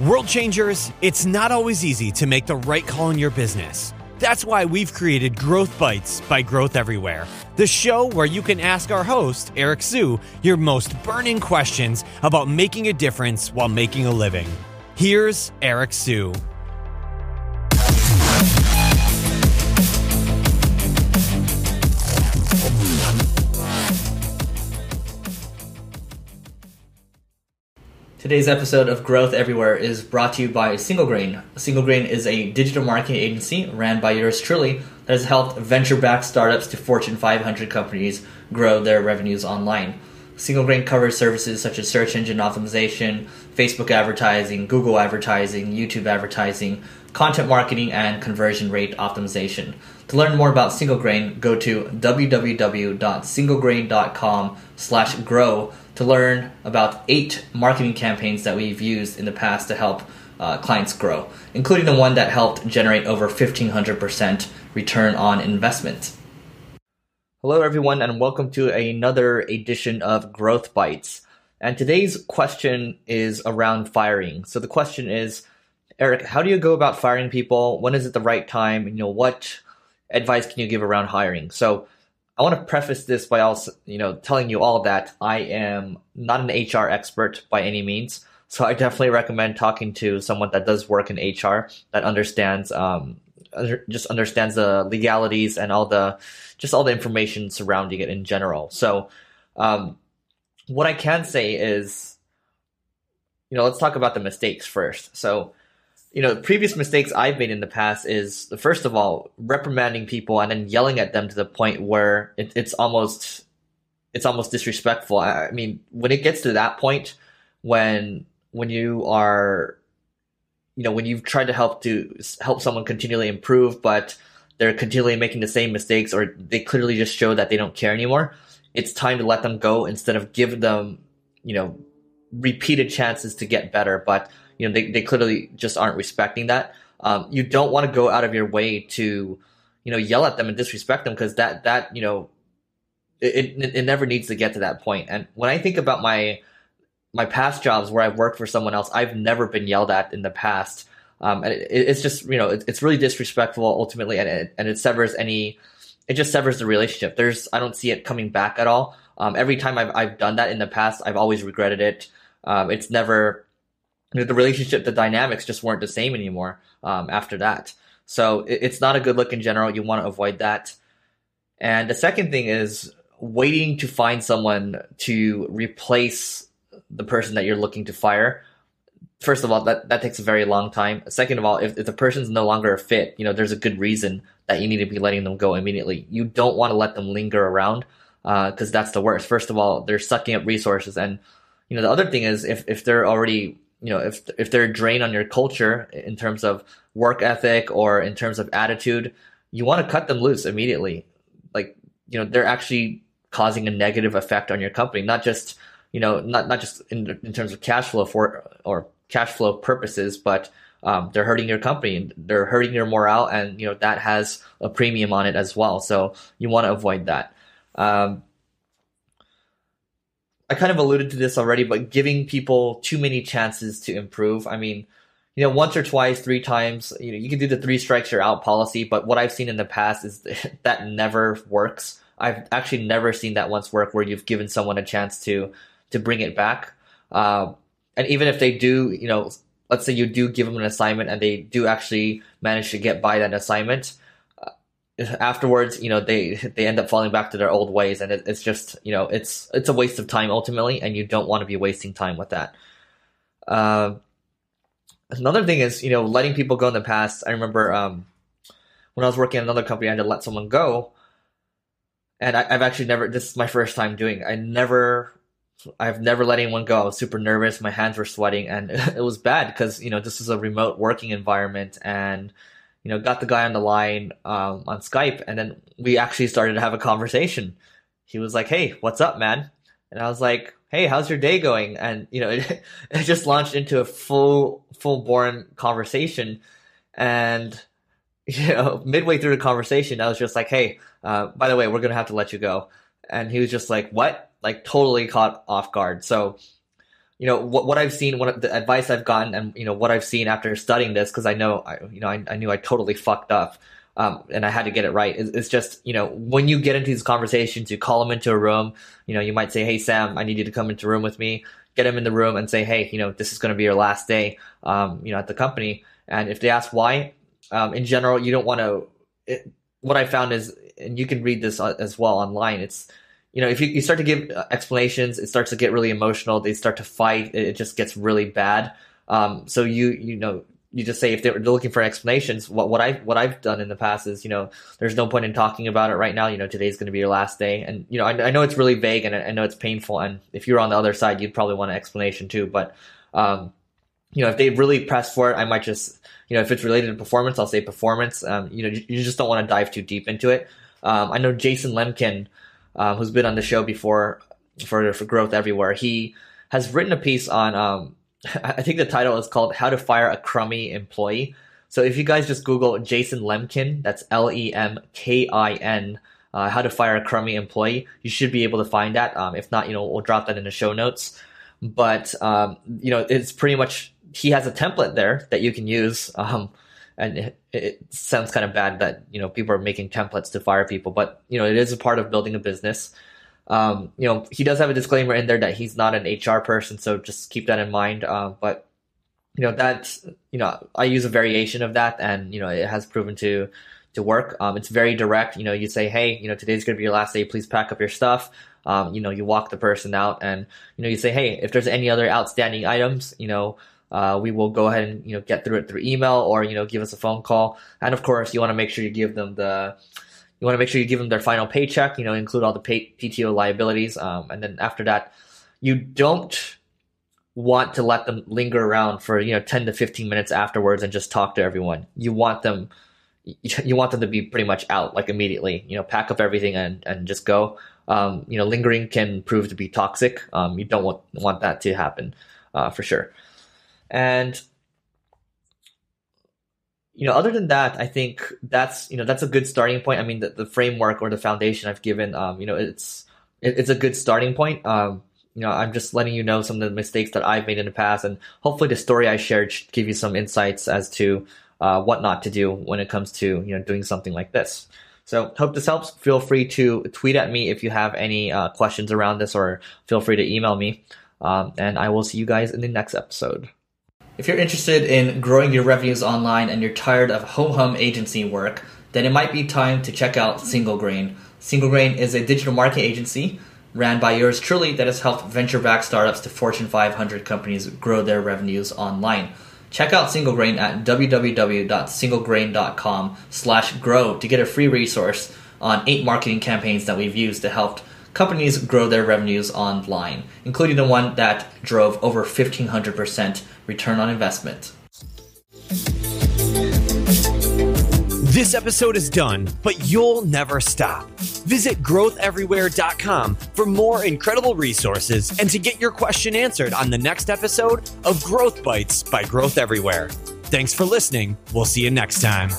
World changers, it's not always easy to make the right call in your business. That's why we've created Growth Bites by Growth Everywhere, the show where you can ask our host, Eric Siu, your most burning questions about making a difference while making a living. Here's Eric Siu. Today's episode of Growth Everywhere is brought to you by Single Grain. Single Grain is a digital marketing agency ran by yours truly that has helped venture backed startups to Fortune 500 companies grow their revenues online. Single Grain covers services such as search engine optimization, Facebook advertising, Google advertising, YouTube advertising, content marketing, and conversion rate optimization. To learn more about Single Grain, go to www.singlegrain.com slash grow to learn about eight marketing campaigns that we've used in the past to help uh, clients grow, including the one that helped generate over 1500% return on investment. Hello, everyone, and welcome to another edition of Growth Bites. And today's question is around firing. So the question is, Eric, how do you go about firing people? When is it the right time? You know, what advice can you give around hiring? So I want to preface this by also, you know, telling you all that I am not an HR expert by any means. So I definitely recommend talking to someone that does work in HR that understands, um, just understands the legalities and all the, just all the information surrounding it in general. So, um, what I can say is, you know, let's talk about the mistakes first. So, you know, previous mistakes I've made in the past is first of all reprimanding people and then yelling at them to the point where it, it's almost it's almost disrespectful. I, I mean, when it gets to that point, when when you are, you know, when you've tried to help to help someone continually improve, but they're continually making the same mistakes, or they clearly just show that they don't care anymore. It's time to let them go instead of give them, you know, repeated chances to get better. But you know they, they clearly just aren't respecting that. Um, you don't want to go out of your way to you know yell at them and disrespect them because that that you know it, it, it never needs to get to that point. And when i think about my my past jobs where i've worked for someone else i've never been yelled at in the past. Um, and it, it's just you know it, it's really disrespectful ultimately and it, and it severs any it just severs the relationship. There's i don't see it coming back at all. Um, every time I've, I've done that in the past i've always regretted it. Um, it's never the relationship, the dynamics just weren't the same anymore um, after that. So it, it's not a good look in general. You want to avoid that. And the second thing is waiting to find someone to replace the person that you're looking to fire. First of all, that, that takes a very long time. Second of all, if, if the person's no longer a fit, you know, there's a good reason that you need to be letting them go immediately. You don't want to let them linger around because uh, that's the worst. First of all, they're sucking up resources. And, you know, the other thing is if, if they're already you know if if they're drained on your culture in terms of work ethic or in terms of attitude you want to cut them loose immediately. Like you know they're actually causing a negative effect on your company not just you know not not just in, in terms of cash flow for or cash flow purposes but um, they're hurting your company and they're hurting your morale and you know that has a premium on it as well. So you want to avoid that. Um, I kind of alluded to this already, but giving people too many chances to improve. I mean, you know, once or twice, three times, you know, you can do the three strikes you're out policy, but what I've seen in the past is that never works. I've actually never seen that once work where you've given someone a chance to to bring it back. Uh, and even if they do, you know, let's say you do give them an assignment and they do actually manage to get by that assignment, afterwards, you know, they they end up falling back to their old ways, and it, it's just you know, it's it's a waste of time ultimately, and you don't want to be wasting time with that. Uh, another thing is, you know, letting people go in the past. I remember um, when I was working at another company, I had to let someone go, and I, have actually never. This is my first time doing. I never. I've never let anyone go. I was super nervous. My hands were sweating, and it was bad because you know this is a remote working environment, and you know, got the guy on the line um, on Skype, and then we actually started to have a conversation. He was like, "Hey, what's up, man?" And I was like, "Hey, how's your day going?" And you know, it, it just launched into a full, full born conversation. And you know, midway through the conversation, I was just like, "Hey, uh, by the way, we're gonna have to let you go." And he was just like, "What?" Like totally caught off guard. So you know what what I've seen, what the advice I've gotten, and you know what I've seen after studying this, because I know I you know I, I knew I totally fucked up. Um, and I had to get it right. It's, it's, just, you know, when you get into these conversations, you call them into a room, you know, you might say, Hey, Sam, I need you to come into a room with me, get them in the room and say, Hey, you know, this is going to be your last day, um, you know, at the company. And if they ask why, um, in general, you don't want to, what I found is, and you can read this uh, as well online. It's, you know, if you, you start to give uh, explanations, it starts to get really emotional. They start to fight. It just gets really bad. Um, so you, you know, you just say if they're looking for explanations, what, what I, what I've done in the past is, you know, there's no point in talking about it right now. You know, today's going to be your last day. And, you know, I, I know it's really vague and I, I know it's painful. And if you're on the other side, you'd probably want an explanation too. But, um, you know, if they really press for it, I might just, you know, if it's related to performance, I'll say performance. Um, you know, you, you just don't want to dive too deep into it. Um, I know Jason Lemkin, uh, who's been on the show before for for Growth Everywhere. He has written a piece on. Um, I think the title is called "How to Fire a Crummy Employee." So if you guys just Google Jason Lemkin, that's L E M K I N, uh, how to fire a crummy employee, you should be able to find that. Um, if not, you know, we'll drop that in the show notes. But um, you know, it's pretty much he has a template there that you can use. Um, and it, it, sounds kind of bad that you know people are making templates to fire people, but you know it is a part of building a business. Um, you know he does have a disclaimer in there that he's not an HR person, so just keep that in mind. Uh, but you know that's you know I use a variation of that, and you know it has proven to to work. Um, it's very direct. You know you say, hey, you know today's going to be your last day. Please pack up your stuff. Um, you know you walk the person out, and you know you say, hey, if there's any other outstanding items, you know uh, we will go ahead and you know get through it through email or you know give us a phone call. And of course, you want to make sure you give them the you want to make sure you give them their final paycheck. You know, include all the pay, PTO liabilities, um, and then after that, you don't want to let them linger around for you know 10 to 15 minutes afterwards and just talk to everyone. You want them you want them to be pretty much out like immediately. You know, pack up everything and and just go. Um, you know, lingering can prove to be toxic. Um, you don't want want that to happen uh, for sure. And you know, other than that, I think that's you know that's a good starting point. I mean, the, the framework or the foundation I've given, um, you know, it's it, it's a good starting point. Um, you know, I'm just letting you know some of the mistakes that I've made in the past, and hopefully the story I shared should give you some insights as to uh, what not to do when it comes to you know doing something like this. So hope this helps. Feel free to tweet at me if you have any uh, questions around this, or feel free to email me. Um, and I will see you guys in the next episode. If you're interested in growing your revenues online and you're tired of home hum agency work, then it might be time to check out Single Grain. Single Grain is a digital marketing agency ran by yours truly that has helped venture-backed startups to Fortune 500 companies grow their revenues online. Check out Single Grain at www.singlegrain.com slash grow to get a free resource on eight marketing campaigns that we've used to help companies grow their revenues online, including the one that drove over 1500% return on investment. This episode is done, but you'll never stop. Visit growtheverywhere.com for more incredible resources and to get your question answered on the next episode of Growth Bites by Growth Everywhere. Thanks for listening. We'll see you next time.